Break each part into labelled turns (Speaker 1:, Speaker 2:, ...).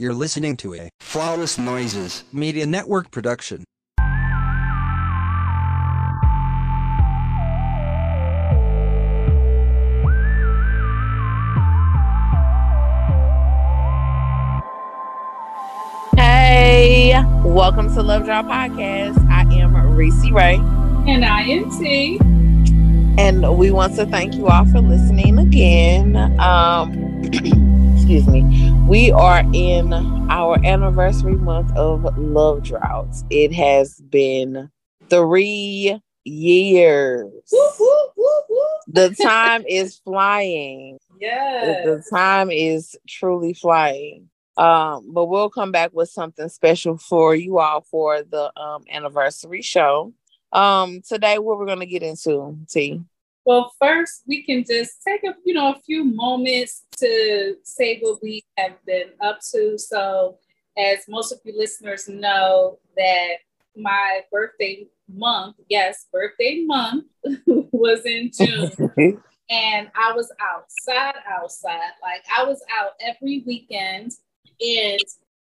Speaker 1: You're listening to a
Speaker 2: Flawless Noises.
Speaker 1: Media Network production.
Speaker 3: Hey, welcome to Love Drought Podcast. I am Reese Ray.
Speaker 4: And I am T.
Speaker 3: And we want to thank you all for listening again. Um, excuse me. We are in our anniversary month of Love Droughts. It has been three years. The time is flying.
Speaker 4: Yes.
Speaker 3: The time is truly flying. Um, but we'll come back with something special for you all for the um anniversary show. Um, today what we're gonna get into, T.
Speaker 4: Well, first we can just take a you know a few moments to say what we have been up to. So, as most of you listeners know, that my birthday month, yes, birthday month was in June. and I was outside, outside. Like I was out every weekend, and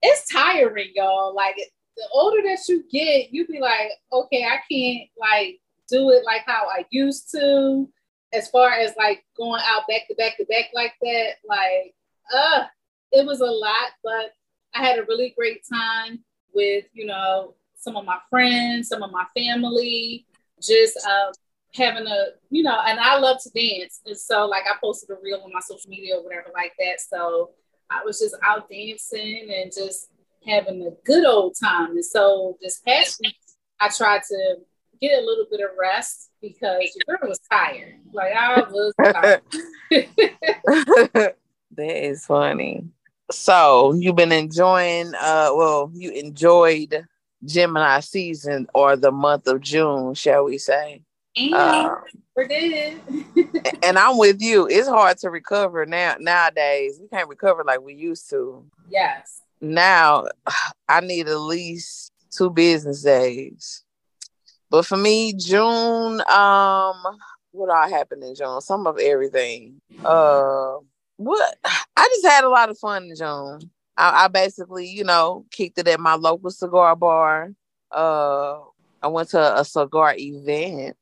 Speaker 4: it's tiring, y'all. Like the older that you get, you be like, okay, I can't like do it like how I used to. As far as like going out back to back to back like that, like, uh, it was a lot, but I had a really great time with, you know, some of my friends, some of my family, just uh, having a, you know, and I love to dance. And so, like, I posted a reel on my social media or whatever, like that. So, I was just out dancing and just having a good old time. And so, this past week, I tried to get a little bit of rest because your girl was tired. Like, I was tired.
Speaker 3: that is funny. So you've been enjoying uh well, you enjoyed Gemini season or the month of June, shall we say.
Speaker 4: and we did.
Speaker 3: and I'm with you. It's hard to recover now nowadays. We can't recover like we used to.
Speaker 4: yes.
Speaker 3: Now I need at least two business days. But for me, June, um, what all happened in June? Some of everything. Uh what I just had a lot of fun in June. I, I basically, you know, kicked it at my local cigar bar. Uh I went to a cigar event.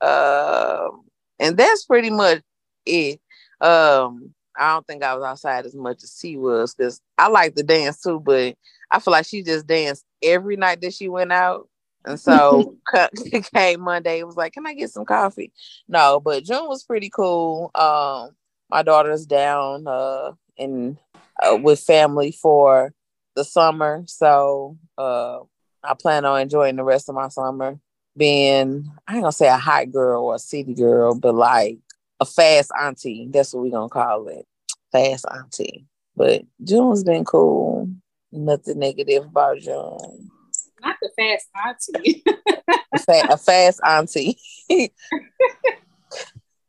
Speaker 3: Um and that's pretty much it. Um, I don't think I was outside as much as she was because I like to dance too, but I feel like she just danced every night that she went out. And so came Monday, it was like, Can I get some coffee? No, but June was pretty cool. Um, my daughter's down uh in uh, with family for the summer. So uh I plan on enjoying the rest of my summer being I ain't gonna say a hot girl or a city girl, but like a fast auntie. That's what we gonna call it. Fast auntie. But June's been cool. Nothing negative about June.
Speaker 4: Not the fast auntie.
Speaker 3: A, fast auntie.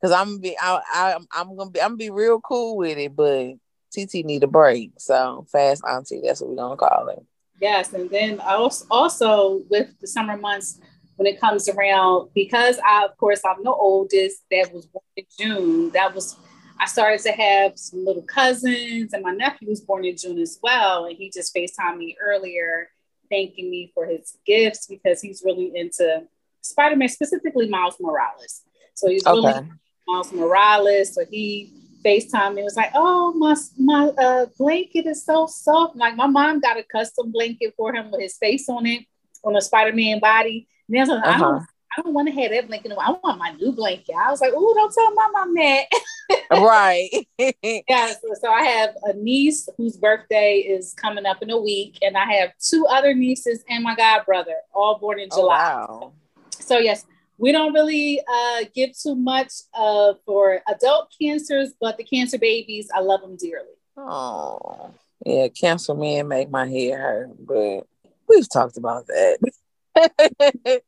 Speaker 3: Cause I'm gonna be I, I I'm gonna be I'm gonna be real cool with it, but TT need a break. So fast auntie, that's what we're gonna call it.
Speaker 4: Yes, and then also, also with the summer months when it comes around, because I, of course, I'm the oldest that was born in June. That was I started to have some little cousins, and my nephew was born in June as well, and he just Facetimed me earlier, thanking me for his gifts because he's really into Spider-Man, specifically Miles Morales. So he's really
Speaker 3: Okay.
Speaker 4: Miles Morales. So he FaceTime me was like, oh my my uh, blanket is so soft. Like my mom got a custom blanket for him with his face on it, on a Spider-Man body. And I was like,
Speaker 3: Uh-huh.
Speaker 4: don't I don't want to have that blanket. I want my new blanket. I was like, oh, don't tell my mom that.
Speaker 3: Right.
Speaker 4: yeah, so, so I have a niece whose birthday is coming up in a week, and I have two other nieces and my god brother, all born in
Speaker 3: oh,
Speaker 4: July.
Speaker 3: wow.
Speaker 4: So yes, we don't really uh, give too much uh, for adult cancers, but the cancer babies, I love them dearly.
Speaker 3: Oh. Yeah, cancer men make my head hurt, but we've talked about that.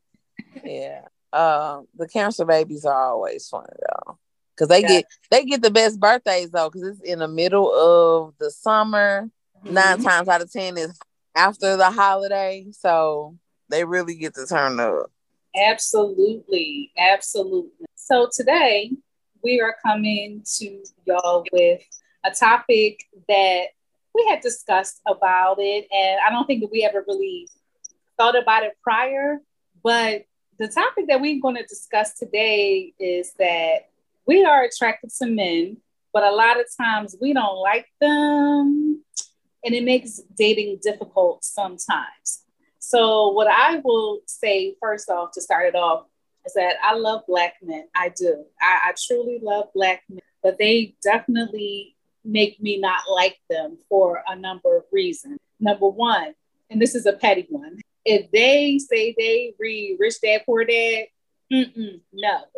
Speaker 3: yeah. Um, the cancer babies are always fun though. Cause they
Speaker 4: Yeah.
Speaker 3: get they get the best birthdays though, because it's in the middle of the summer. Nine
Speaker 4: Mhm.
Speaker 3: times out of ten is after the holiday. So they really get to turn up.
Speaker 4: Absolutely, absolutely. So today we are coming to y'all with a topic that we had discussed about it, and I don't think that we ever really thought about it prior. But the topic that we're going to discuss today is that we are attracted to men, but a lot of times we don't like them, and it makes dating difficult sometimes. So, what I will say first off to start it off is that I love Black men. I do. I, I truly love Black men, but they definitely make me not like them for a number of reasons. Number one, and this is a petty one, if they say they read Rich Dad Poor Dad, no,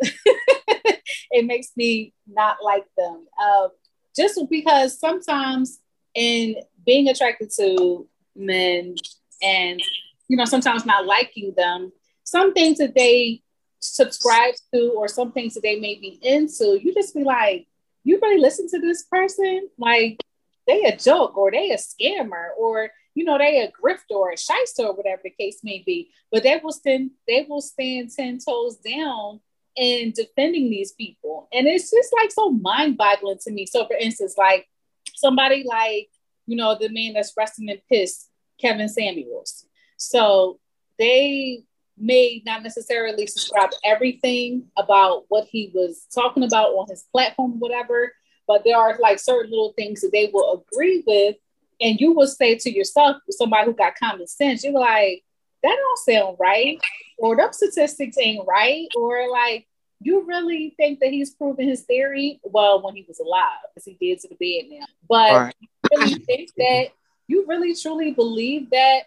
Speaker 4: it makes me not like them. Uh, just because sometimes in being attracted to men and you know sometimes not liking them, some things that they subscribe to or some things that they may be into, you just be like, you really listen to this person? Like they a joke or they a scammer or you know they a grifter or a shyster or whatever the case may be. But they will stand they will stand ten toes down in defending these people, and it's just like so mind boggling to me. So for instance, like somebody like you know the man that's resting in piss, Kevin Samuels. So they may not necessarily subscribe everything about what he was talking about on his platform, whatever, but there are like certain little things that they will agree with. And you will say to yourself, somebody who got common sense, you're like, that don't sound right, or those statistics ain't right, or like, you really think that he's proven his theory? Well, when he was alive, as he did to the bed now. But right. you really think that you really truly believe that,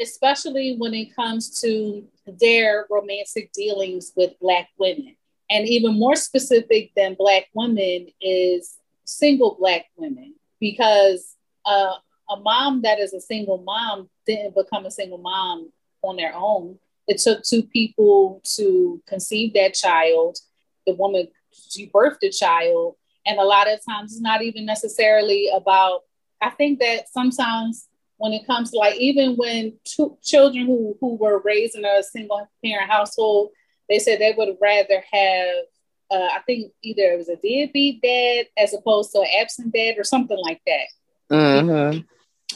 Speaker 4: especially when it comes to their romantic dealings with Black women. And even more specific than Black women is single Black women, because uh, a mom that is a single mom didn't become a single mom on their own. It took two people to conceive that child. The woman, she birthed the child. And a lot of times it's not even necessarily about, I think that sometimes when it comes to like even when two children who who were raised in a single parent household, they said they would rather have uh, I think either it was a deadbeat dad as opposed to an absent dad or something like that.
Speaker 3: Mm-hmm.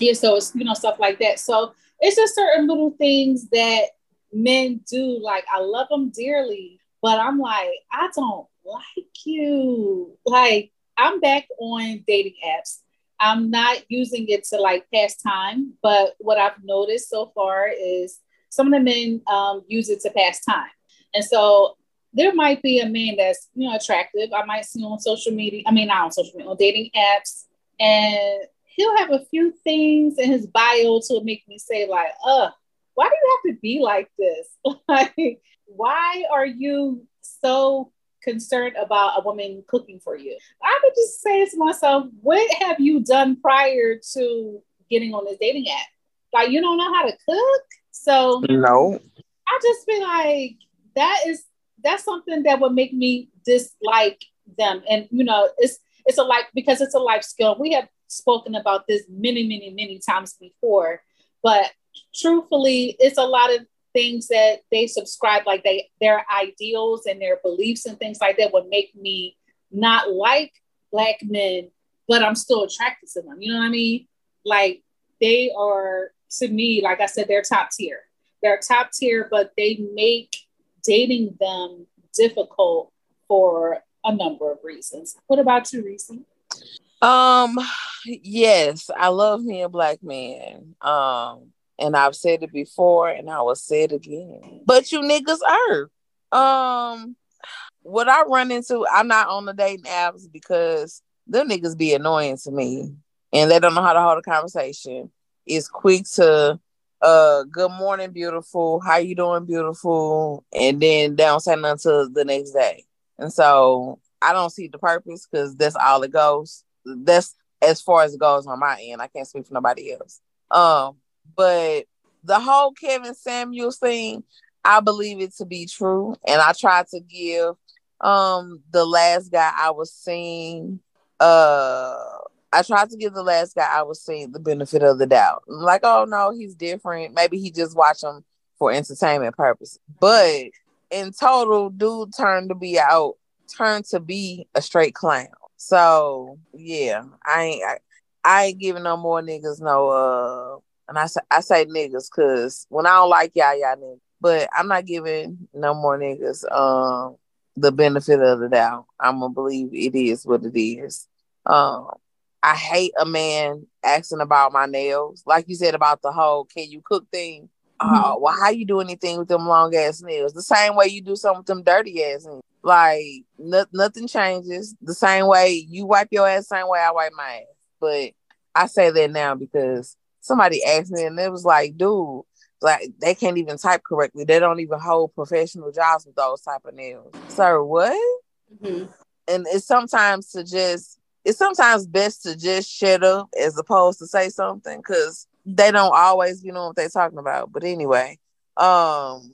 Speaker 4: Yeah, so it's you know stuff like that. So it's just certain little things that men do. Like I love them dearly, but I'm like I don't like you. Like I'm back on dating apps I'm not using it to like pass time, but what I've noticed so far is some of the men um, use it to pass time. And so there might be a man that's you know attractive. I might see on social media. I mean, not on social media, on dating apps, and he'll have a few things in his bio to make me say like, "Uh, why do you have to be like this? like, why are you so concerned about a woman cooking for you. I would just say to myself, what have you done prior to getting on this dating app? Like you don't know how to cook? So
Speaker 3: no.
Speaker 4: I just feel like that is that's something that would make me dislike them. And you know, it's it's a like because it's a life skill. We have spoken about this many, many, many times before, but truthfully, it's a lot of things that they subscribe, like they their ideals and their beliefs and things like that, would make me not like black men, but I'm still attracted to them. You know what I mean? Like they are to me, like I said, they're top tier. They're top tier, but they make dating them difficult for a number of reasons. What about you, Reese?
Speaker 3: Um, yes, I love me a black man. Um, and I've said it before and I will say it again. But you niggas are. Um what I run into, I'm not on the dating apps because them niggas be annoying to me and they don't know how to hold a conversation. It's quick to uh good morning, beautiful, how you doing, beautiful, and then they don't say nothing until the next day. And so I don't see the purpose because that's all it goes. That's as far as it goes on my end. I can't speak for nobody else. Um, but the whole Kevin Samuels thing, I believe it to be true. And I tried to give um the last guy I was seeing uh I tried to give the last guy I was seeing the benefit of the doubt. I'm like, oh no, he's different. Maybe he just watched him for entertainment purposes. But in total, dude turned to be out, turned to be a straight clown. So yeah, I ain't I, I ain't giving no more niggas no uh and I say I say niggas because when I don't like y'all, y'all niggas. But I'm not giving no more niggas um the benefit of the doubt. I'm gonna believe it is what it is. Um I hate a man asking about my nails. Like you said about the whole can you cook thing. Mm-hmm. Uh, well, how you do anything with them long ass nails? The same way you do something with them dirty ass nails. Like no, nothing changes. The same way you wipe your ass, same way I wipe my ass. But I say that now because somebody asked me and it was like, dude, like they can't even type correctly. They don't even hold professional jobs with those type of nails. Sir, what? Mm-hmm. And it's sometimes to just it's sometimes best to just shut up as opposed to say something because they don't always you know what they're talking about. But anyway, um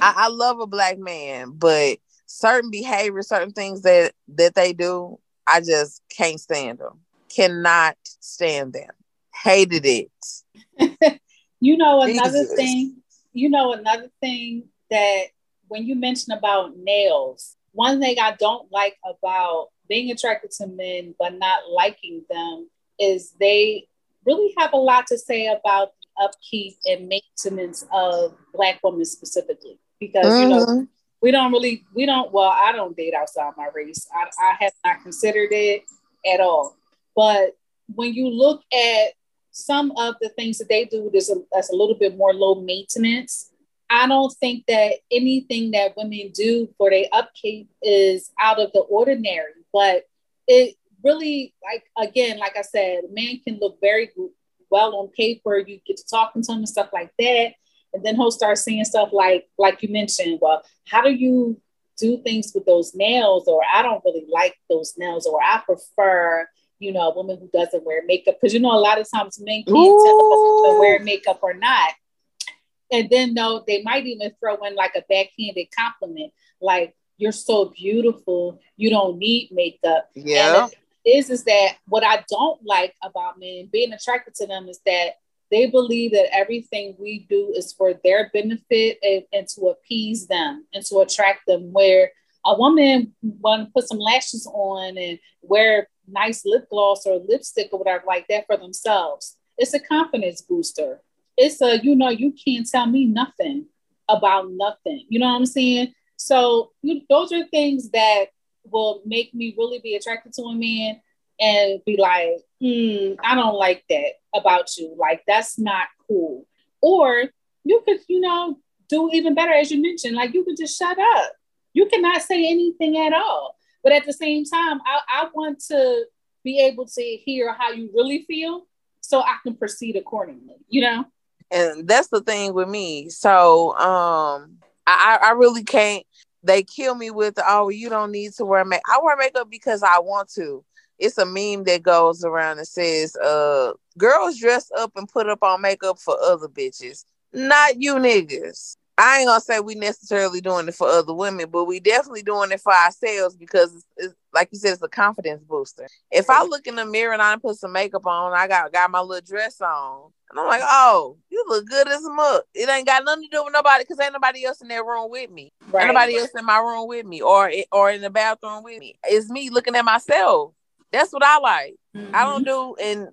Speaker 3: I, I love a black man, but certain behaviors, certain things that that they do, I just can't stand them. Cannot stand them. Hated it.
Speaker 4: you know another Jesus. thing. You know another thing that when you mention about nails, one thing I don't like about being attracted to men but not liking them is they really have a lot to say about the upkeep and maintenance of black women specifically because mm-hmm. you know mm-hmm we don't really we don't well i don't date outside my race. I, I have not considered it at all. But when you look at some of the things that they do that's a, that's a little bit more low maintenance. I don't think that anything that women do for their upkeep is out of the ordinary but it really like again like i said man can look very well on paper. You get to talking to him and stuff like that and then he'll start saying stuff like, like you mentioned, well, how do you do things with those nails? Or I don't really like those nails, or I prefer, you know, a woman who doesn't wear makeup. Because you know, a lot of times men can't Ooh. tell if to wear makeup or not. And then though they might even throw in like a backhanded compliment, like you're so beautiful, you don't need makeup.
Speaker 3: Yeah.
Speaker 4: is is that what I don't like about men being attracted to them is that they believe that everything we do is for their benefit and, and to appease them and to attract them. Where a woman want to put some lashes on and wear nice lip gloss or lipstick or whatever like that for themselves. It's a confidence booster. It's a, you know, you can't tell me nothing about nothing. You know what I'm saying? So you, those are things that will make me really be attracted to a man and be like, hmm, I don't like that about you. Like, that's not cool. Or you could, you know, do even better, as you mentioned, like you could just shut up. You cannot say anything at all. But at the same time, I, I want to be able to hear how you really feel so I can proceed accordingly, you know?
Speaker 3: And that's the thing with me. So um I, I really can't they kill me with oh you don't need to wear makeup. I wear makeup because I want to it's a meme that goes around and says, uh, girls dress up and put up on makeup for other bitches, not you niggas. I ain't gonna say we necessarily doing it for other women, but we definitely doing it for ourselves because it's, it's, like you said, it's a confidence booster. If I look in the mirror and I put some makeup on, I got got my little dress on, and I'm like, oh, you look good as a mug. It ain't got nothing to do with nobody because ain't nobody else in that room with me. Right. Ain't nobody else in my room with me or or in the bathroom with me. It's me looking at myself. That's what I like. Mm-hmm. I don't do, and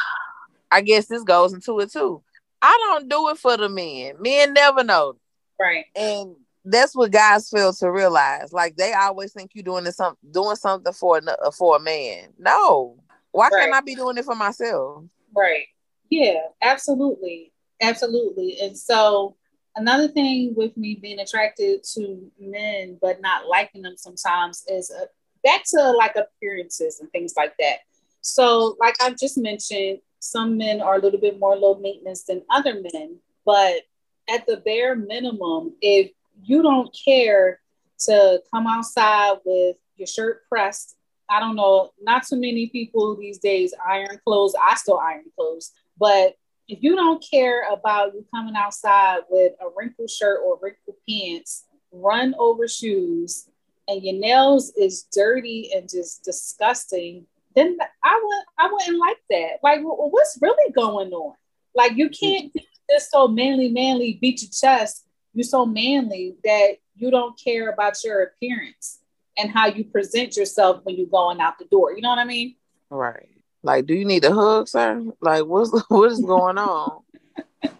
Speaker 3: I guess this goes into it too. I don't do it for the men. Men never know.
Speaker 4: Right.
Speaker 3: And that's what guys fail to realize. Like they always think you're doing this something doing something for a, for a man. No. Why right. can't I be doing it for myself?
Speaker 4: Right. Yeah, absolutely. Absolutely. And so another thing with me being attracted to men but not liking them sometimes is a, back to like appearances and things like that. So, like I've just mentioned, some men are a little bit more low maintenance than other men, but at the bare minimum, if you don't care to come outside with your shirt pressed, I don't know, not too many people these days iron clothes. I still iron clothes, but if you don't care about you coming outside with a wrinkled shirt or wrinkled pants, run over shoes, and your nails is dirty and just disgusting, then I would I wouldn't like that. Like, what's really going on? Like, you mm-hmm. can't be just so manly, manly, beat your chest. You're so manly that you don't care about your appearance and how you present yourself when you're going out the door. You know what I mean?
Speaker 3: Right. Like, do you need a hug, sir? Like, what's what is going on?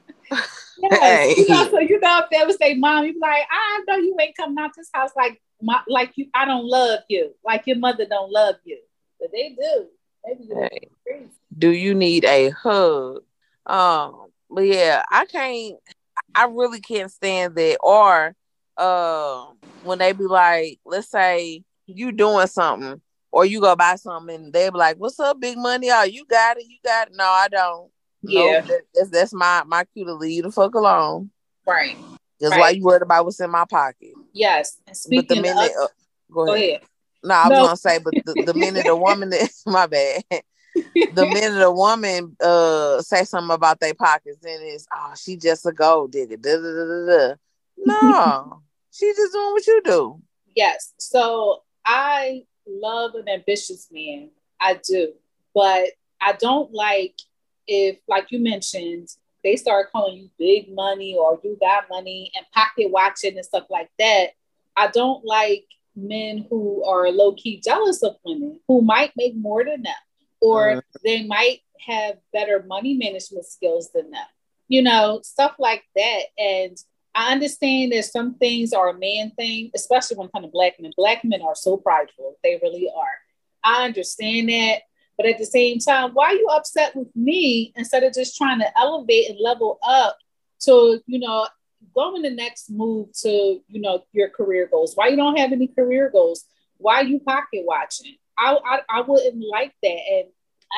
Speaker 4: Yes. Hey. You know, so you know if they would say, "Mom," you be like, "I know you ain't coming out this house like my like you. I don't love you, like your mother don't love you, but they do. They do.
Speaker 3: Hey. Do you need a hug? Um, but yeah, I can't. I really can't stand that. Or, uh, when they be like, let's say you doing something, or you go buy something, and they be like, "What's up, big money? Oh, you got it, you got it." No, I don't.
Speaker 4: Yeah,
Speaker 3: nope, that's that's my my cue to leave the fuck alone.
Speaker 4: Right.
Speaker 3: That's
Speaker 4: right.
Speaker 3: why you worried about what's in my pocket.
Speaker 4: Yes. And speaking but the minute, of, uh,
Speaker 3: go, ahead. go ahead. No, I was no. gonna say, but the, the minute a woman is my bad. the minute a woman uh say something about their pockets, then it's oh she just a gold digger. Da, da, da, no, she just doing what you do.
Speaker 4: Yes. So I love an ambitious man. I do, but I don't like if, like you mentioned, they start calling you big money or you got money and pocket watching and stuff like that. I don't like men who are low key jealous of women who might make more than them or uh, they might have better money management skills than them, you know, stuff like that. And I understand that some things are a man thing, especially when it comes to black men. Black men are so prideful, they really are. I understand that. But at the same time, why are you upset with me instead of just trying to elevate and level up to, you know, going the next move to, you know, your career goals? Why you don't have any career goals? Why you pocket watching? I, I, I wouldn't like that. And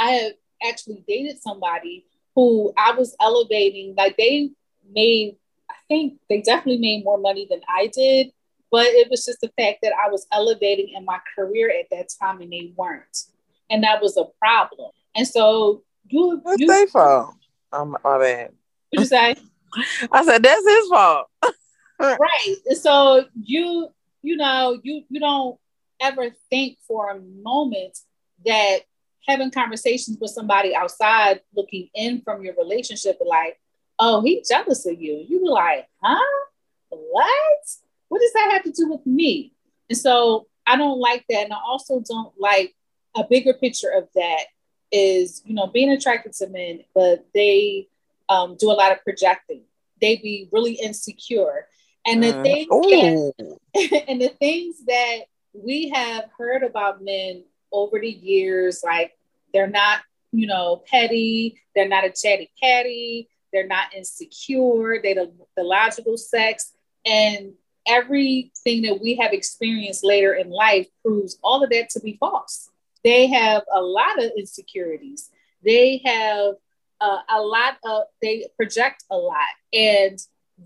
Speaker 4: I have actually dated somebody who I was elevating, like they made, I think they definitely made more money than I did, but it was just the fact that I was elevating in my career at that time and they weren't and that was a problem. And so you,
Speaker 3: that's
Speaker 4: you,
Speaker 3: their fault. Um, my bad.
Speaker 4: What you say?
Speaker 3: I said that's his fault.
Speaker 4: right. So you, you know, you you don't ever think for a moment that having conversations with somebody outside looking in from your relationship like, oh, he's jealous of you. You be like, huh? What? What does that have to do with me? And so I don't like that. And I also don't like a bigger picture of that is, you know, being attracted to men, but they um, do a lot of projecting. They be really insecure. And the mm. thing that, and the things that we have heard about men over the years, like they're not, you know, petty, they're not a chatty catty, they're not insecure, they the, the logical sex. And everything that we have experienced later in life proves all of that to be false they have a lot of insecurities. They have uh, a lot of, they project a lot and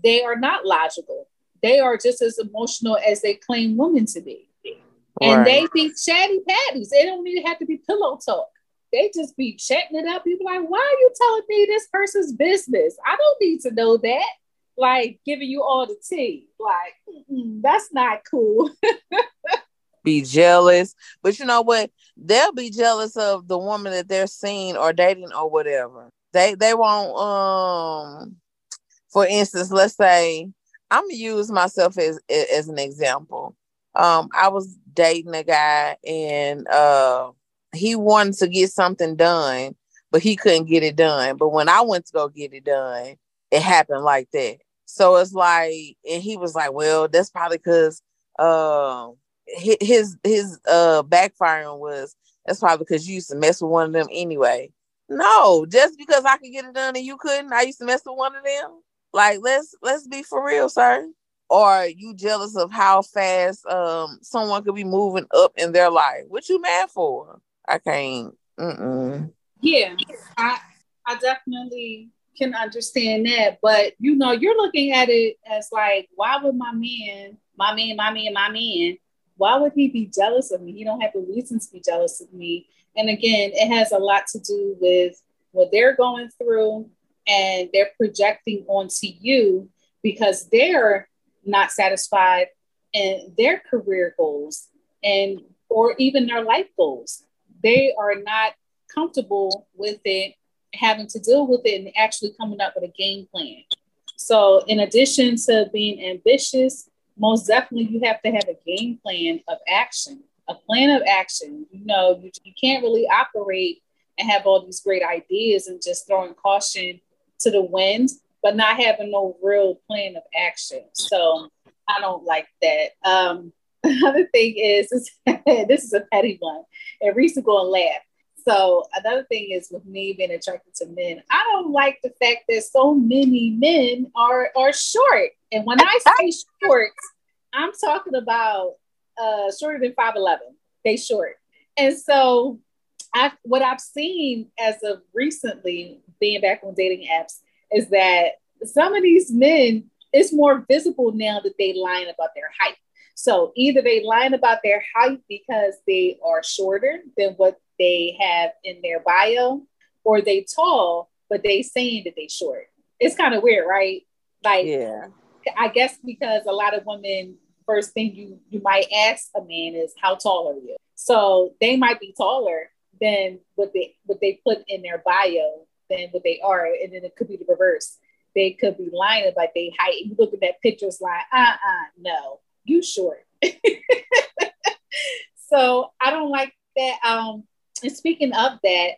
Speaker 4: they are not logical. They are just as emotional as they claim women to be. And they be chatty patties. They don't even have to be pillow talk. They just be chatting it up. People like, why are you telling me this person's business? I don't need to know that. Like giving you all the tea. Like, that's not cool.
Speaker 3: be jealous. But you know what? They'll be jealous of the woman that they're seeing or dating or whatever. They they won't um for instance, let's say I'm gonna use myself as as an example. Um, I was dating a guy and uh he wanted to get something done, but he couldn't get it done. But when I went to go get it done, it happened like that. So it's like, and he was like, Well, that's probably because uh, his his uh backfiring was that's probably because you used to mess with one of them anyway. No, just because I could get it done and you couldn't, I used to mess with one of them. Like let's let's be for real, sir. Or you jealous of how fast um someone could be moving up in their life? What you mad for? I can't. Mm-mm.
Speaker 4: Yeah, I I definitely can understand that, but you know, you're looking at it as like, why would my man, my man, my man, my man why would he be jealous of me? He don't have a reason to be jealous of me. And again, it has a lot to do with what they're going through and they're projecting onto you because they're not satisfied in their career goals and or even their life goals. They are not comfortable with it, having to deal with it and actually coming up with a game plan. So in addition to being ambitious, most definitely you have to have a game plan of action, a plan of action. You know, you, you can't really operate and have all these great ideas and just throwing caution to the wind, but not having no real plan of action. So I don't like that. Um, another thing is, is this is a petty one, and Reese will go and laugh. So another thing is with me being attracted to men, I don't like the fact that so many men are are short. And when I say short, I'm talking about uh shorter than 5'11. They short. And so I what I've seen as of recently being back on dating apps is that some of these men, it's more visible now that they lying about their height. So either they lying about their height because they are shorter than what they have in their bio, or they tall, but they saying that they short. It's kind of weird, right? Like,
Speaker 3: Yeah.
Speaker 4: I guess because a lot of women, first thing you you might ask a man is how tall are you? So they might be taller than what they what they put in their bio than what they are, and then it could be the reverse. They could be lying about they height. You look at that picture, it's like, uh, uh no, you short. so I don't like that. Um, and speaking of that,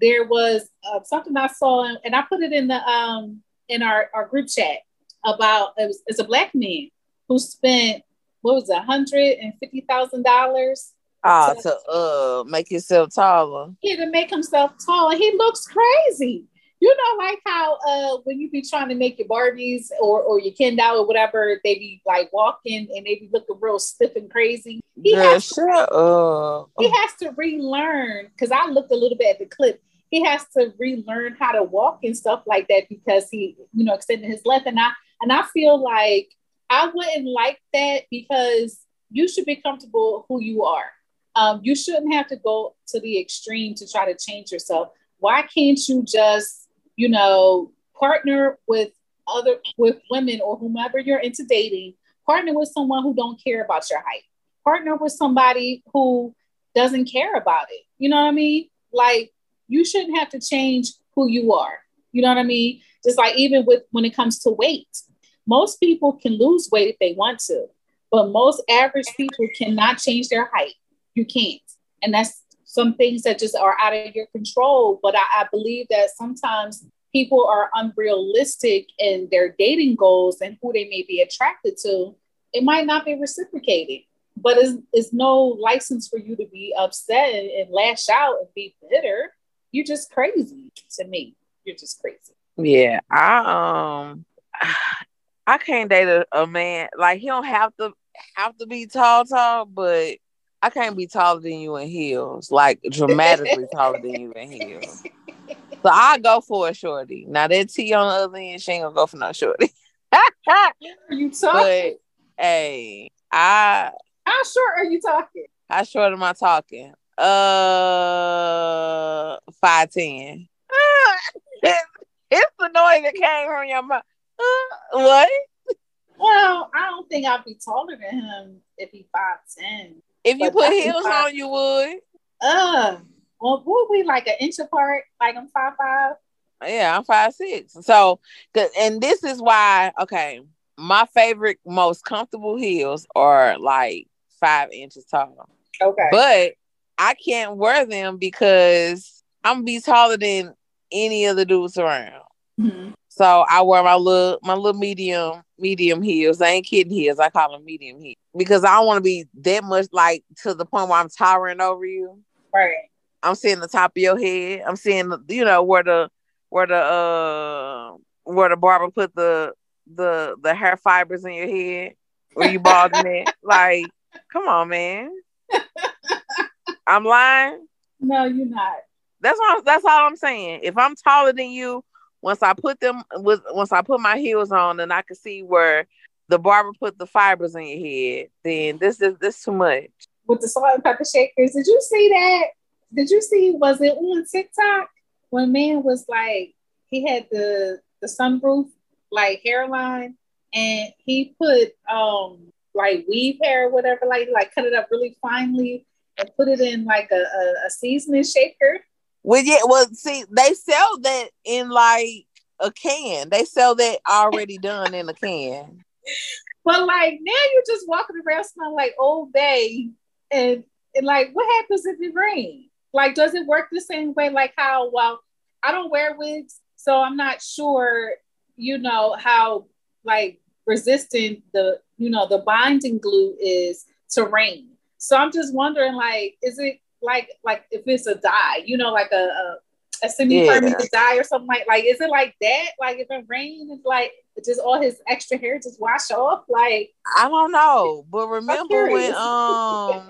Speaker 4: there was uh, something I saw, and- and I put it in the um in our, our group chat about it was it's a black man who spent what was a hundred and fifty thousand dollars
Speaker 3: Ah, to uh make yourself taller.
Speaker 4: yeah, to make himself tall, and he looks crazy. You know, like how uh when you be trying to make your Barbies or or your Ken doll or whatever, they be like walking and they be looking real stiff and crazy. He
Speaker 3: Girl,
Speaker 4: has to,
Speaker 3: up.
Speaker 4: he has to relearn because I looked a little bit at the clip. He has to relearn how to walk and stuff like that because he, you know, extended his left. And I and I feel like I wouldn't like that because you should be comfortable who you are. Um, you shouldn't have to go to the extreme to try to change yourself. Why can't you just, you know, partner with other with women or whomever you're into dating? Partner with someone who don't care about your height. Partner with somebody who doesn't care about it. You know what I mean? Like you shouldn't have to change who you are. You know what I mean? Just like even with when it comes to weight, most people can lose weight if they want to, but most average people cannot change their height. You can't. And that's some things that just are out of your control. But I, I believe that sometimes people are unrealistic in their dating goals and who they may be attracted to. It might not be reciprocated, but it's, it's no license for you to be upset and, and lash out and be bitter. You're just crazy to me. You're just crazy.
Speaker 3: Yeah, I um I can't date a, a man like he don't have to have to be tall, tall, but I can't be taller than you in heels, like dramatically taller than you in heels. So I go for a shorty. Now that T on the other end, she ain't gonna go for no shorty.
Speaker 4: Are you talking?
Speaker 3: but hey, I
Speaker 4: How short are you talking?
Speaker 3: how short am I talking? Uh, five ten. it's the noise that came from your mouth. Uh, what?
Speaker 4: Well, I don't think I'd be taller than him if he five ten.
Speaker 3: If you
Speaker 4: But
Speaker 3: put heels
Speaker 4: five-
Speaker 3: on, you would.
Speaker 4: Uh, well, would we like an inch apart? Like I'm five five.
Speaker 3: Yeah, I'm five six. So, and this is why. Okay, my favorite, most comfortable heels are like five inches tall.
Speaker 4: Okay.
Speaker 3: but I can't wear them because I'm be taller than any of the dudes around.
Speaker 4: Mhm.
Speaker 3: So I wear my little my little medium medium heels. I ain't kidding heels. I call them medium heels because I don't want to be that much like to the point where I'm towering over you.
Speaker 4: Right.
Speaker 3: I'm seeing the top of your head. I'm seeing the- you know where the where the uh where the barber put the the the hair fibers in your head where you balding it. Like, come on, man. I'm lying.
Speaker 4: No, you're not.
Speaker 3: That's what that's all I'm saying. If I'm taller than you, once I put them with once I put my heels on and I could see where the barber put the fibers in your head, then this is this too much.
Speaker 4: With the salt and pepper shakers, did you see that? Did you see? Was it on TikTok when man was like he had the the sunroof like hairline and he put um like weave hair or whatever like like cut it up really finely and put it in like a, a, a seasoning shaker.
Speaker 3: Well, yeah, well, see, they sell that in like a can. They sell that already done in a can.
Speaker 4: But like now you're just walking around smelling like Old Bay, and and like what happens if it rains? like does it work the same way like how well I don't wear wigs, so I'm not sure, you know, how like resistant the you know the binding glue is to rain. So I'm just wondering, like, is it like like if it's a dye, you know, like a, a a semi-permanent yeah. dye or something like like is it like that? Like if it rains, it's like just all his extra hair just wash off? Like
Speaker 3: I don't know, but remember when um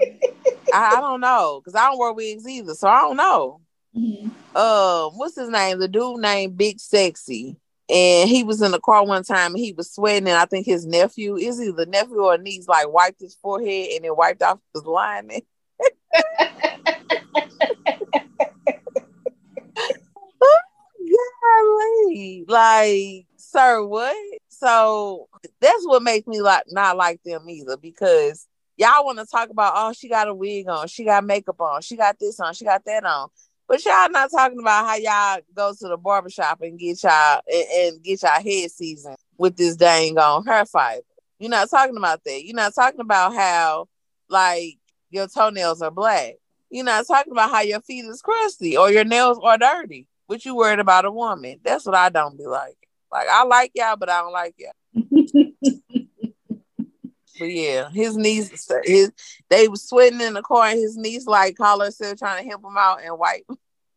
Speaker 3: I, I, don't know because I don't wear wigs either, so I don't know. Mm-hmm. Um, what's his name? The dude named Big Sexy. And he was in the car one time and he was sweating, and I think his nephew is either the nephew or niece like wiped his forehead and then wiped off his lining. Golly, like, sir, what? So that's what makes me like not like them either because y'all want to talk about, oh, she got a wig on, she got makeup on, she got this on, she got that on. But y'all not talking about how y'all go to the barbershop and get y'all and, and get y'all head seasoned with this dang on hair fiber. You're not talking about that. You're not talking about how like your toenails are black. You're not talking about how your feet is crusty or your nails are dirty. But you worried about a woman. That's what I don't be like. Like I like y'all, but I don't like y'all. but yeah, his niece, his they was sweating in the car, and his niece like call herself trying to help him out and wipe,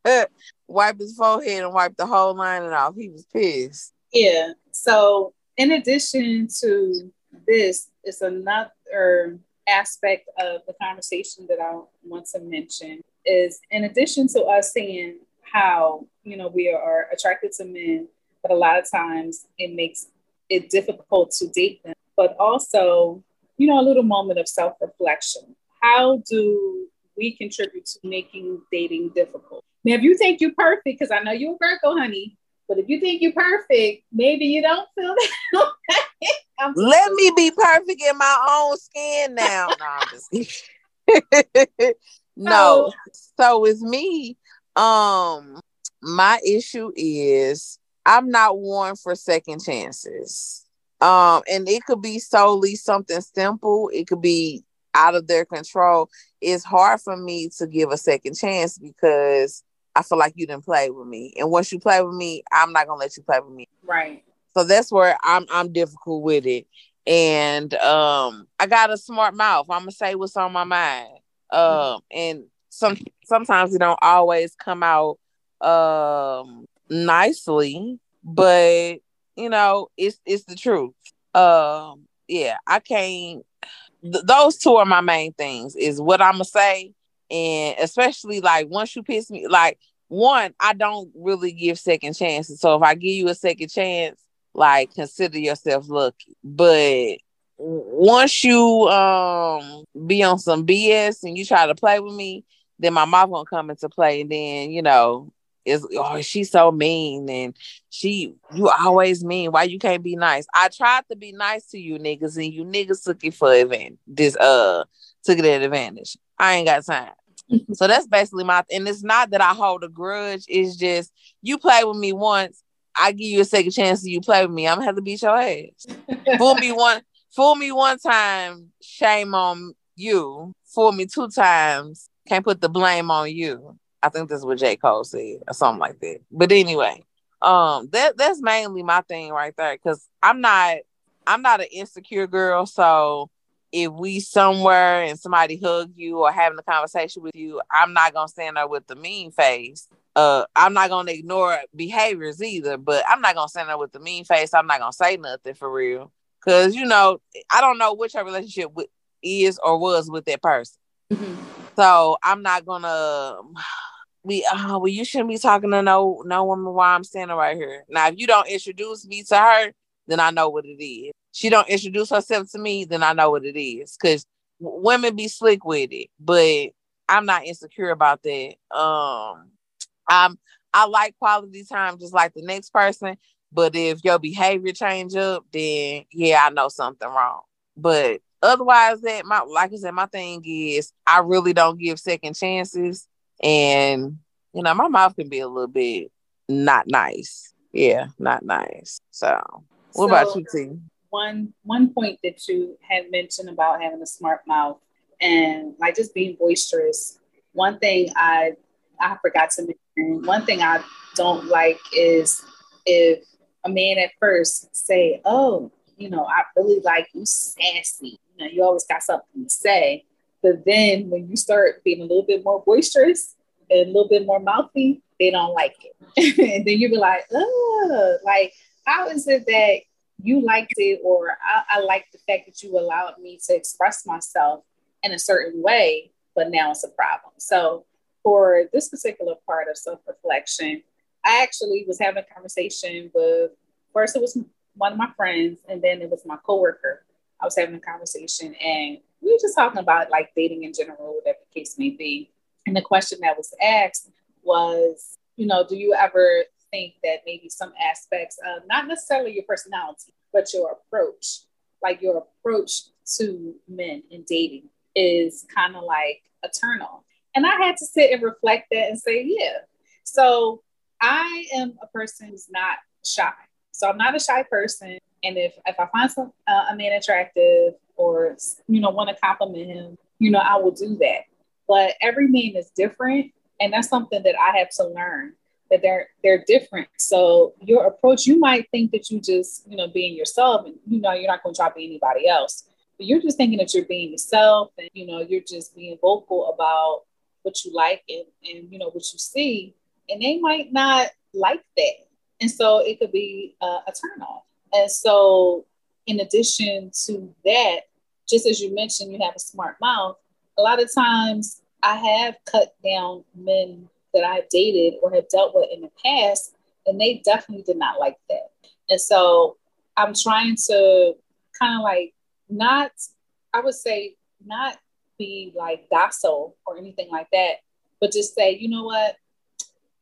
Speaker 3: wipe his forehead and wipe the whole lining off. He was pissed.
Speaker 4: Yeah. So in addition to this, it's another aspect of the conversation that I want to mention is in addition to us seeing how you know we are attracted to men, but a lot of times it makes it difficult to date them. But also, you know, a little moment of self-reflection. How do we contribute to making dating difficult? Now, if you think you're perfect, because I know you're a Virgo, honey, but if you think you're perfect, maybe you don't feel that.
Speaker 3: Let me be perfect in my own skin now. no, no. So it's me. Um, my issue is I'm not one for second chances. Um, and it could be solely something simple, it could be out of their control. It's hard for me to give a second chance because I feel like you didn't play with me. And once you play with me, I'm not gonna let you play with me.
Speaker 4: Right.
Speaker 3: So that's where I'm I'm difficult with it. And um I got a smart mouth. I'm gonna say what's on my mind. Um mm-hmm. and some sometimes it don't always come out um nicely, but you know, it's it's the truth. Um yeah, I can't th- those two are my main things is what I'm gonna say and especially like once you piss me like one, I don't really give second chances. So if I give you a second chance, like consider yourself lucky. But once you um be on some BS and you try to play with me, then my mom gonna come into play, and then you know is oh she's so mean and she you always mean why you can't be nice i tried to be nice to you niggas and you niggas took it for advantage this uh took it at advantage i ain't got time so that's basically my and it's not that i hold a grudge it's just you play with me once i give you a second chance to you play with me i'm gonna have to beat your ass fool me one fool me one time shame on you fool me two times can't put the blame on you. I think that's what J. Cole said or something like that. But anyway, um, that that's mainly my thing right there because I'm not I'm not an insecure girl. So if we somewhere and somebody hug you or having a conversation with you, I'm not gonna stand there with the mean face. Uh, I'm not gonna ignore behaviors either, but I'm not gonna stand there with the mean face. I'm not gonna say nothing for real. Cause you know, I don't know which her relationship with, is or was with that person. Mm-hmm. So I'm not gonna we uh well you shouldn't be talking to no no woman while I'm standing right here. Now if you don't introduce me to her, then I know what it is. She don't introduce herself to me, then I know what it is. Cause women be slick with it, but I'm not insecure about that. Um I'm I like quality time just like the next person. But if your behavior change up, then yeah, I know something wrong. But otherwise that my like I said, my thing is I really don't give second chances. And you know, my mouth can be a little bit not nice. Yeah, not nice. So what so, about you, T?
Speaker 4: One one point that you had mentioned about having a smart mouth and like just being boisterous. One thing I I forgot to mention one thing I don't like is if a man at first say, "Oh, you know, I really like you, sassy. You know, you always got something to say." But then when you start being a little bit more boisterous and a little bit more mouthy, they don't like it, and then you be like, "Oh, like how is it that you liked it, or I, I like the fact that you allowed me to express myself in a certain way, but now it's a problem." So for this particular part of self reflection, I actually was having a conversation with first it was one of my friends, and then it was my coworker. I was having a conversation, and we were just talking about like dating in general, whatever the case may be. And the question that was asked was, you know, do you ever think that maybe some aspects of not necessarily your personality, but your approach, like your approach to men in dating, is kind of like on? And I had to sit and reflect that and say, yeah. So I am a person who's not shy. So I'm not a shy person. And if, if I find some uh, a man attractive or you know want to compliment him, you know, I will do that. But every man is different. And that's something that I have to learn that they're they're different. So your approach, you might think that you just, you know, being yourself and you know you're not going to try to be anybody else. But you're just thinking that you're being yourself and you know you're just being vocal about what you like and, and you know what you see and they might not like that and so it could be a turn off and so in addition to that just as you mentioned you have a smart mouth a lot of times i have cut down men that i've dated or have dealt with in the past and they definitely did not like that and so i'm trying to kind of like not i would say not be like docile or anything like that, but just say, you know what,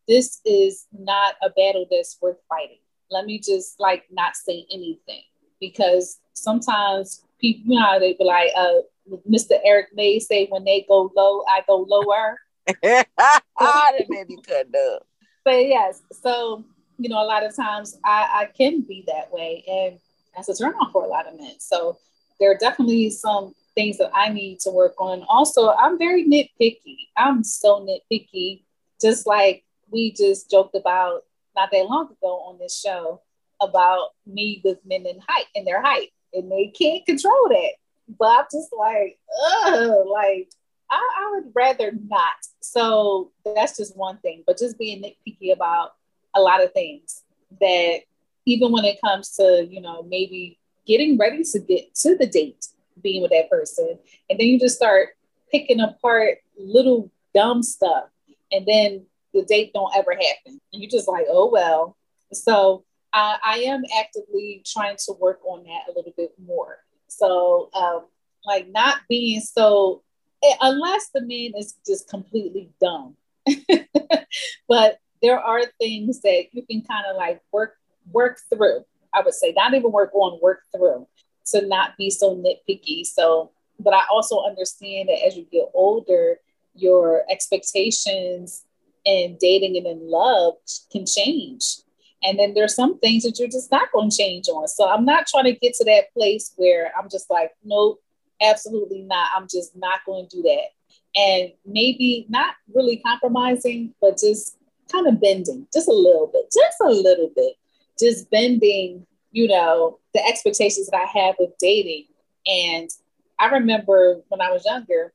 Speaker 4: this is not a battle that's worth fighting. Let me just like not say anything because sometimes people, you know, they be like, uh, Mr. Eric May say, when they go low, I go lower.
Speaker 3: that made me cut up.
Speaker 4: But yes, so you know, a lot of times I, I can be that way, and that's a turn on for a lot of men. So there are definitely some things that I need to work on. Also, I'm very nitpicky. I'm so nitpicky, just like we just joked about not that long ago on this show about me with men in height and their height, and they can't control that. But I'm just like, ugh, like I, I would rather not. So that's just one thing. But just being nitpicky about a lot of things that even when it comes to, you know, maybe getting ready to get to the date being with that person. And then you just start picking apart little dumb stuff. And then the date don't ever happen. And you're just like, oh, well. So I, I am actively trying to work on that a little bit more. So, um, like, not being so, Eh, unless the man is just completely dumb. but there are things that you can kind of like work work through. I would say not even work on, work through to not be so nitpicky. So, but I also understand that as you get older, your expectations in dating and in love can change. And then there's some things that you're just not going to change on. So I'm not trying to get to that place where I'm just like, nope, absolutely not. I'm just not going to do that. And maybe not really compromising, but just kind of bending just a little bit, just a little bit, just bending you know, the expectations that I have with dating. And I remember when I was younger,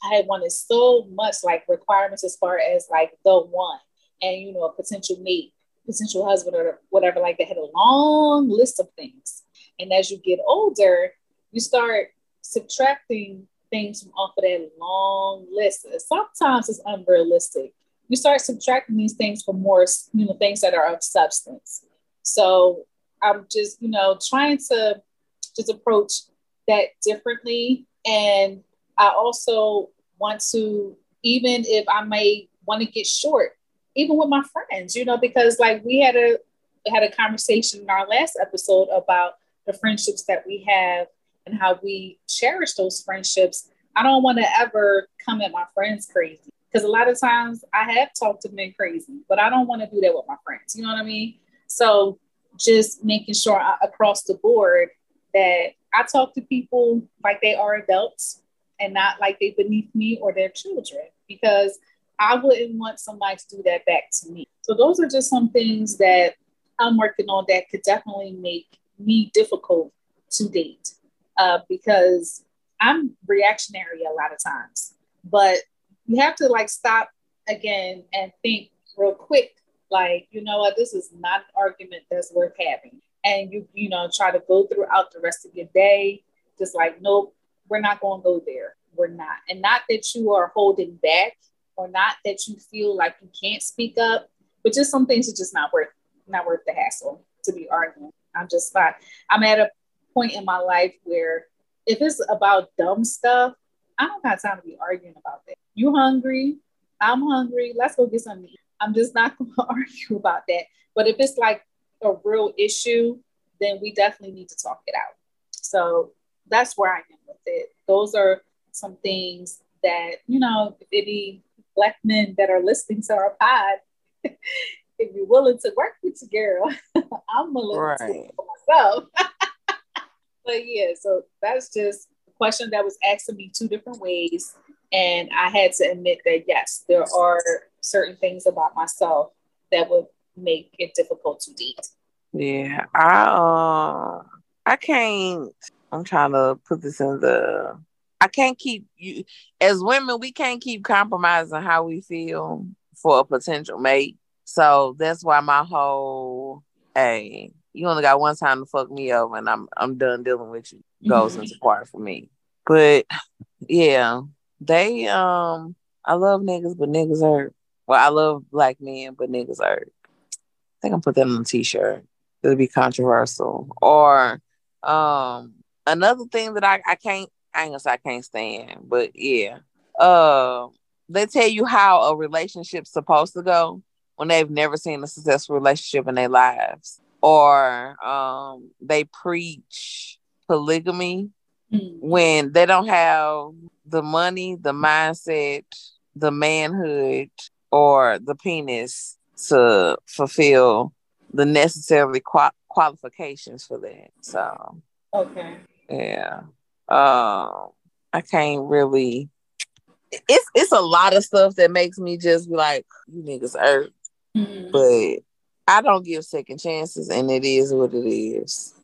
Speaker 4: I had wanted so much like requirements as far as like the one and, you know, a potential mate, potential husband or whatever, like they had a long list of things. And as you get older, you start subtracting things from off of that long list. Sometimes it's unrealistic. You start subtracting these things for more, you know, things that are of substance. So I'm just, you know, trying to just approach that differently. And I also want to, even if I may want to get short, even with my friends, you know, because like we had a had a conversation in our last episode about the friendships that we have and how we cherish those friendships. I don't want to ever come at my friends crazy because a lot of times I have talked to men crazy, but I don't want to do that with my friends. You know what I mean? So just making sure I, across the board that I talk to people like they are adults and not like they beneath me or their children. Because I wouldn't want somebody to do that back to me. So those are just some things that I'm working on that could definitely make me difficult to date uh, because I'm reactionary a lot of times. But you have to like stop again and think real quick, like, you know what, this is not an argument that's worth having. And you, you know, try to go throughout the rest of your day, just like, nope, we're not going to go there. We're not. And not that you are holding back or not that you feel like you can't speak up, but just some things are just not worth not worth the hassle to be arguing. I'm just not. I'm at a point in my life where if it's about dumb stuff, I don't got time to be arguing about that. You hungry? I'm hungry. Let's go get something to eat. I'm just not going to argue about that. But if it's like a real issue, then we definitely need to talk it out. So that's where I am with it. Those are some things that, you know, any black men that are listening to our pod, if you're willing to work with your girl, I'm willing right. to myself. But yeah, so that's just a question that was asked of me two different ways. And I had to admit that yes, there are certain things about myself that would make it difficult to date.
Speaker 3: Yeah, I uh I can't I'm trying to put this in the I can't keep you as women, we can't keep compromising how we feel for a potential mate. So that's why my whole hey, you only got one time to fuck me over and I'm I'm done dealing with you goes mm-hmm. into part for me. But yeah, they um I love niggas, but niggas hurt. Well, I love black men, but niggas hurt. I think I'm put that on a t-shirt. It'll be controversial. Or um another thing that I, I can't I ain't gonna say I can't stand, but yeah. Uh they tell you how a relationship's supposed to go when they've never seen a successful relationship in their lives. Or um they preach polygamy mm-hmm. when they don't have the money, the mindset, the manhood, or the penis to fulfill the necessary qual- qualifications for that. So
Speaker 4: okay,
Speaker 3: yeah, um, I can't really. It's it's a lot of stuff that makes me just be like, you niggas hurt, mm-hmm. but I don't give second chances, and it is what it is.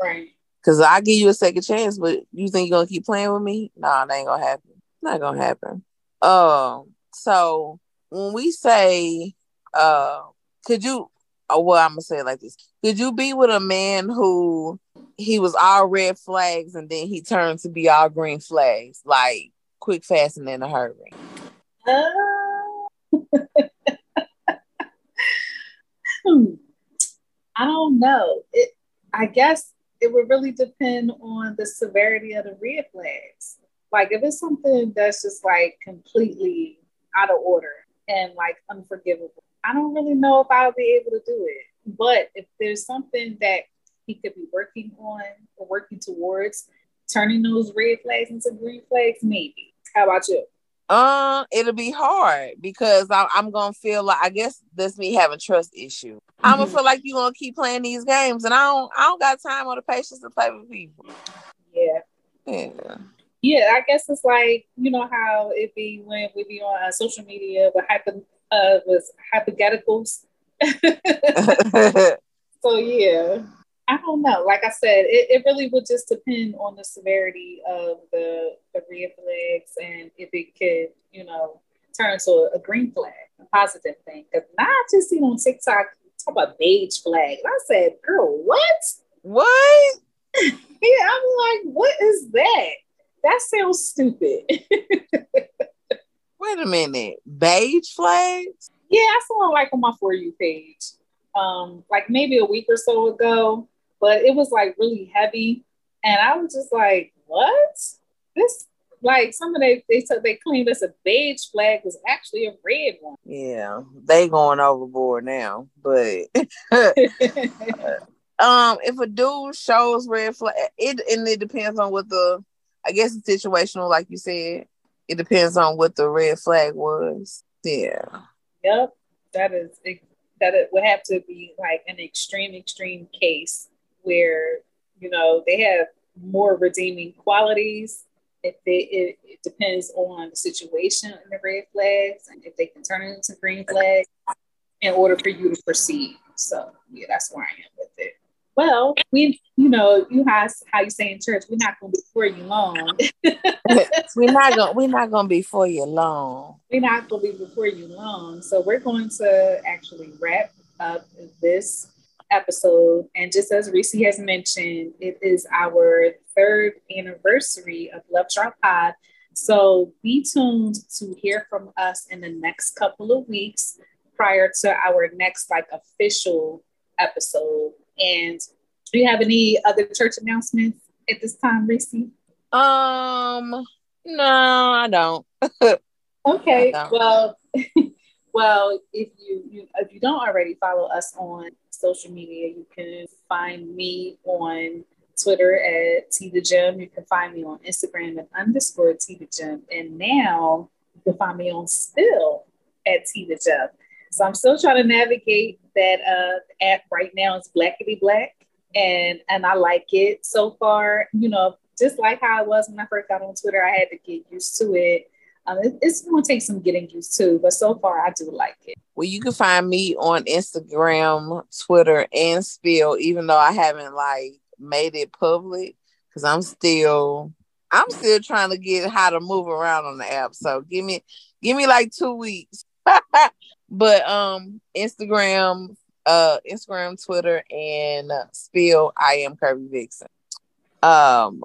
Speaker 4: Right.
Speaker 3: Cause I give you a second chance, but you think you're gonna keep playing with me? Nah, that ain't gonna happen. Not gonna happen. Um. So when we say, uh, could you? Oh, well, I'm gonna say it like this: Could you be with a man who he was all red flags and then he turned to be all green flags, like quick, fast, and in a hurry?
Speaker 4: Uh, Hmm. I don't know. It. I guess it would really depend on the severity of the red flags. Like if it's something that's just like completely out of order and like unforgivable, I don't really know if I'll be able to do it. But if there's something that he could be working on or working towards, turning those red flags into green flags, maybe. How about you?
Speaker 3: Uh, it'll be hard because I, am gonna feel like I guess that's me having trust issue. Mm-hmm. I'm gonna feel like you're gonna keep playing these games, and I don't I don't got time or the patience to play with people.
Speaker 4: Yeah.
Speaker 3: Yeah.
Speaker 4: Yeah, I guess it's like you know how it be when we be on uh, social media with hyper uh with hypotheticals. so yeah, I don't know. Like I said, it, it really would just depend on the severity of the, the red flags and if it could, you know, turn to a, green flag, a positive thing. Because now I just seen on TikTok talk about beige flag. And I said, girl, what?
Speaker 3: What?
Speaker 4: yeah, I'm like, what is that? That sounds stupid.
Speaker 3: Wait a minute. Beige flags?
Speaker 4: Yeah, I saw it like on my For You page. Um, like maybe a week or so ago but it was like really heavy. And I was just like, what? This like some of they they said they claimed this a beige flag was actually a red one.
Speaker 3: Yeah, they going overboard now. But um if a dude shows red flag it and it depends on what the I guess it's situational, like you said. It depends on what the red flag was. Yeah.
Speaker 4: Yep. That is that it would have to be like an extreme, extreme case where you know they have more redeeming qualities if they it, it depends on the situation and the red flags and if they can turn it into green flags in order for you to proceed. So yeah, that's where I am with it. Well, we, you know, you have how you say in church, we're not gonna be for you long.
Speaker 3: we're not gonna we're not gonna be for you long.
Speaker 4: We're not gonna be before you long. So we're going to actually wrap up this episode. And just as Reese has mentioned, it is our third anniversary of Love Drought Pod. So be tuned to hear from us in the next couple of weeks prior to our next like official episode. And do you have any other church announcements at this time, Reese?
Speaker 3: Um, no, I don't.
Speaker 4: okay. I don't. Well, well, if you, you if you don't already follow us on social media, you can find me on Twitter at Tee the Gem. You can find me on Instagram at underscore Tee the Gem. And now you can find me on Spill at Tee the Gem. So I'm still trying to navigate that uh, app right now. It's Blackity Black, and and I like it so far. You know, just like how it was when I first got on Twitter, I had to get used to it. Um, it it's going to take some getting used to, but so far I do like it.
Speaker 3: Well, you can find me on Instagram, Twitter, and Spill, even though I haven't like made it public because I'm still I'm still trying to get how to move around on the app. So give me give me like two weeks. But um, Instagram, uh, Instagram, Twitter, and Spill. I am Curvy Vixen. Um,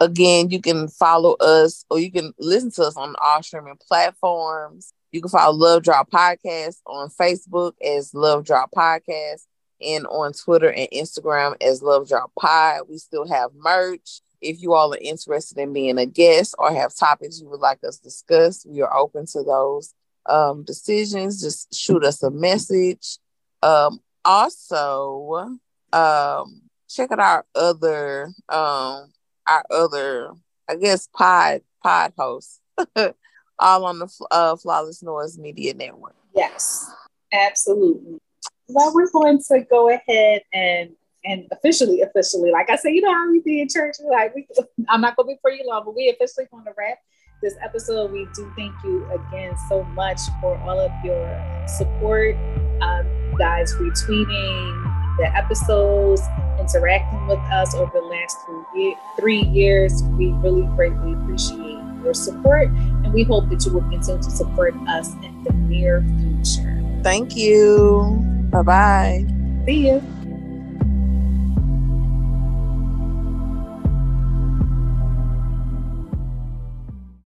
Speaker 3: again, you can follow us or you can listen to us on all streaming platforms. You can follow Love Drought Podcast on Facebook as Love Drought Podcast and on Twitter and Instagram as Love Drought Pod. We still have merch. If you all are interested in being a guest or have topics you would like us to discuss, we are open to those um, decisions, just shoot us a message. Um, also, um, check out our other, um, our other, I guess, pod pod hosts, all on the uh, Flawless Noise Media Network.
Speaker 4: Yes, absolutely. Well, we're going to go ahead and and officially, officially, like I said, you know how we be in church. Like we, I'm not gonna be for you long, but we officially going to wrap this episode. We do thank you again so much for all of your support. Um, guys retweeting the episodes, interacting with us over the last three, three years. We really greatly appreciate your support, and we hope that you will continue to support us in the near future.
Speaker 3: Thank you. Bye bye.
Speaker 4: See you.